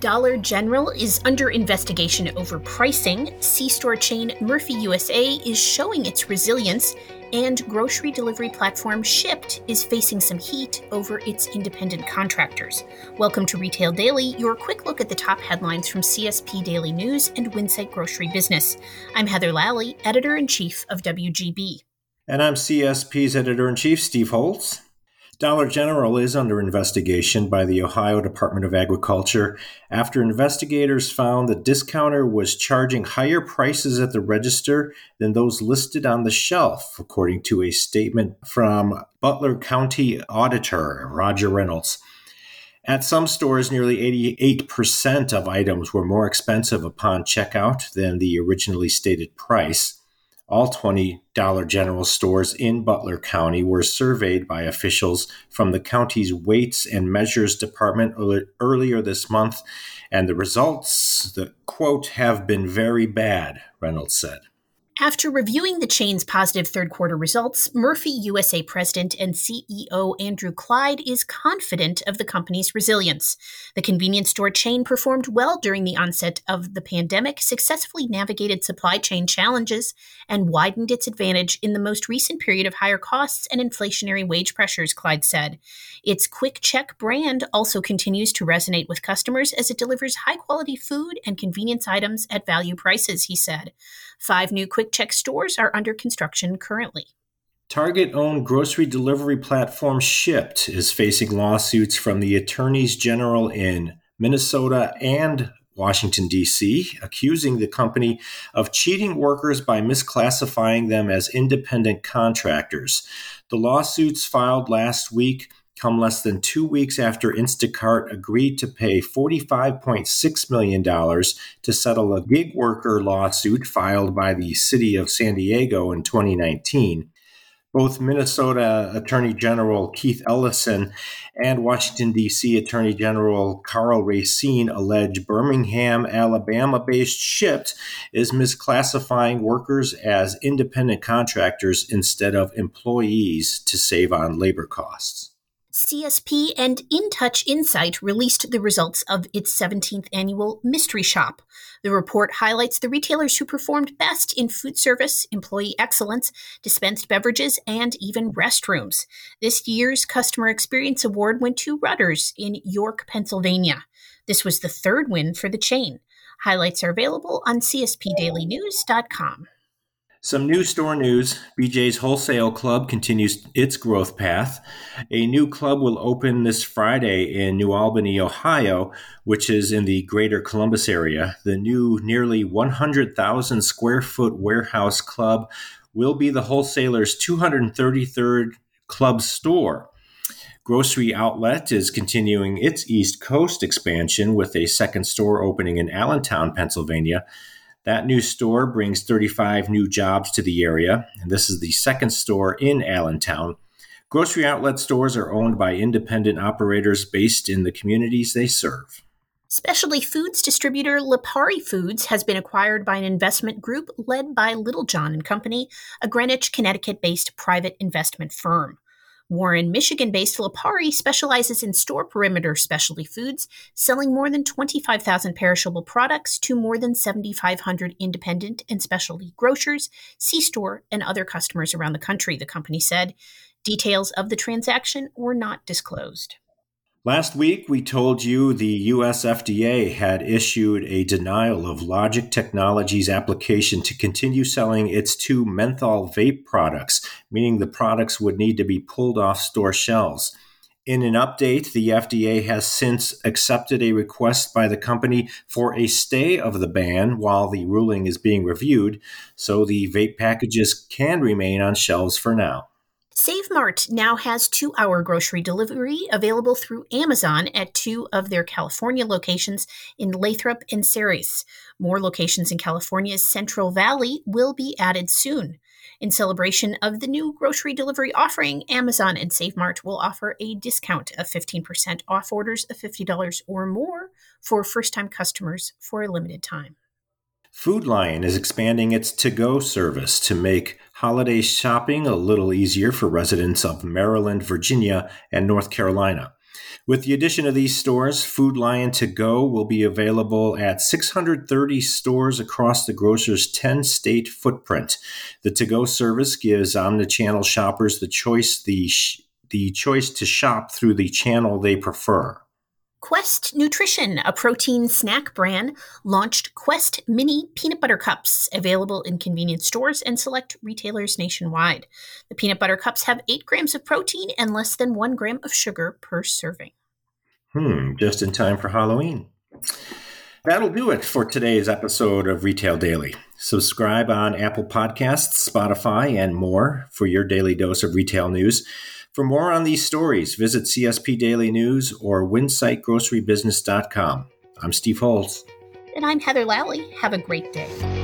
Dollar General is under investigation over pricing. C store chain Murphy USA is showing its resilience, and grocery delivery platform Shipt is facing some heat over its independent contractors. Welcome to Retail Daily, your quick look at the top headlines from CSP Daily News and Winsight Grocery Business. I'm Heather Lally, editor in chief of WGB. And I'm CSP's editor in chief, Steve Holtz. Dollar General is under investigation by the Ohio Department of Agriculture after investigators found the discounter was charging higher prices at the register than those listed on the shelf, according to a statement from Butler County Auditor Roger Reynolds. At some stores, nearly 88% of items were more expensive upon checkout than the originally stated price. All 20 Dollar General stores in Butler County were surveyed by officials from the county's Weights and Measures Department earlier this month, and the results, the quote, have been very bad, Reynolds said. After reviewing the chain's positive third quarter results, Murphy USA president and CEO Andrew Clyde is confident of the company's resilience. The convenience store chain performed well during the onset of the pandemic, successfully navigated supply chain challenges, and widened its advantage in the most recent period of higher costs and inflationary wage pressures, Clyde said. Its QuickChek brand also continues to resonate with customers as it delivers high quality food and convenience items at value prices, he said. Five new Quick Check stores are under construction currently. Target owned grocery delivery platform Shipt is facing lawsuits from the attorneys general in Minnesota and Washington, D.C., accusing the company of cheating workers by misclassifying them as independent contractors. The lawsuits filed last week come less than two weeks after Instacart agreed to pay $45.6 million to settle a gig worker lawsuit filed by the city of San Diego in 2019. Both Minnesota Attorney General Keith Ellison and Washington, D.C. Attorney General Karl Racine allege Birmingham, Alabama based Shipt is misclassifying workers as independent contractors instead of employees to save on labor costs. CSP and InTouch Insight released the results of its 17th annual Mystery Shop. The report highlights the retailers who performed best in food service, employee excellence, dispensed beverages, and even restrooms. This year's Customer Experience Award went to Rutter's in York, Pennsylvania. This was the third win for the chain. Highlights are available on CSPDailyNews.com. Some new store news BJ's Wholesale Club continues its growth path. A new club will open this Friday in New Albany, Ohio, which is in the greater Columbus area. The new nearly 100,000 square foot warehouse club will be the wholesaler's 233rd club store. Grocery Outlet is continuing its East Coast expansion with a second store opening in Allentown, Pennsylvania. That new store brings 35 new jobs to the area, and this is the second store in Allentown. Grocery outlet stores are owned by independent operators based in the communities they serve. Specialty foods distributor Lipari Foods has been acquired by an investment group led by Littlejohn and Company, a Greenwich, Connecticut-based private investment firm. Warren, Michigan based Lipari specializes in store perimeter specialty foods, selling more than 25,000 perishable products to more than 7,500 independent and specialty grocers, C store, and other customers around the country, the company said. Details of the transaction were not disclosed. Last week, we told you the US FDA had issued a denial of Logic Technologies' application to continue selling its two menthol vape products, meaning the products would need to be pulled off store shelves. In an update, the FDA has since accepted a request by the company for a stay of the ban while the ruling is being reviewed, so the vape packages can remain on shelves for now. Save Mart now has two hour grocery delivery available through Amazon at two of their California locations in Lathrop and Ceres. More locations in California's Central Valley will be added soon. In celebration of the new grocery delivery offering, Amazon and Save Mart will offer a discount of 15% off orders of $50 or more for first time customers for a limited time. Food Lion is expanding its to go service to make holiday shopping a little easier for residents of Maryland, Virginia, and North Carolina. With the addition of these stores, Food Lion To Go will be available at 630 stores across the grocer's 10 state footprint. The To Go service gives omnichannel shoppers the choice the sh- the choice to shop through the channel they prefer. Quest Nutrition, a protein snack brand, launched Quest Mini Peanut Butter Cups, available in convenience stores and select retailers nationwide. The peanut butter cups have 8 grams of protein and less than 1 gram of sugar per serving. Hmm, just in time for Halloween. That'll do it for today's episode of Retail Daily. Subscribe on Apple Podcasts, Spotify, and more for your daily dose of retail news. For more on these stories, visit CSP Daily News or winsightgrocerybusiness.com. I'm Steve Holtz. And I'm Heather Lally. Have a great day.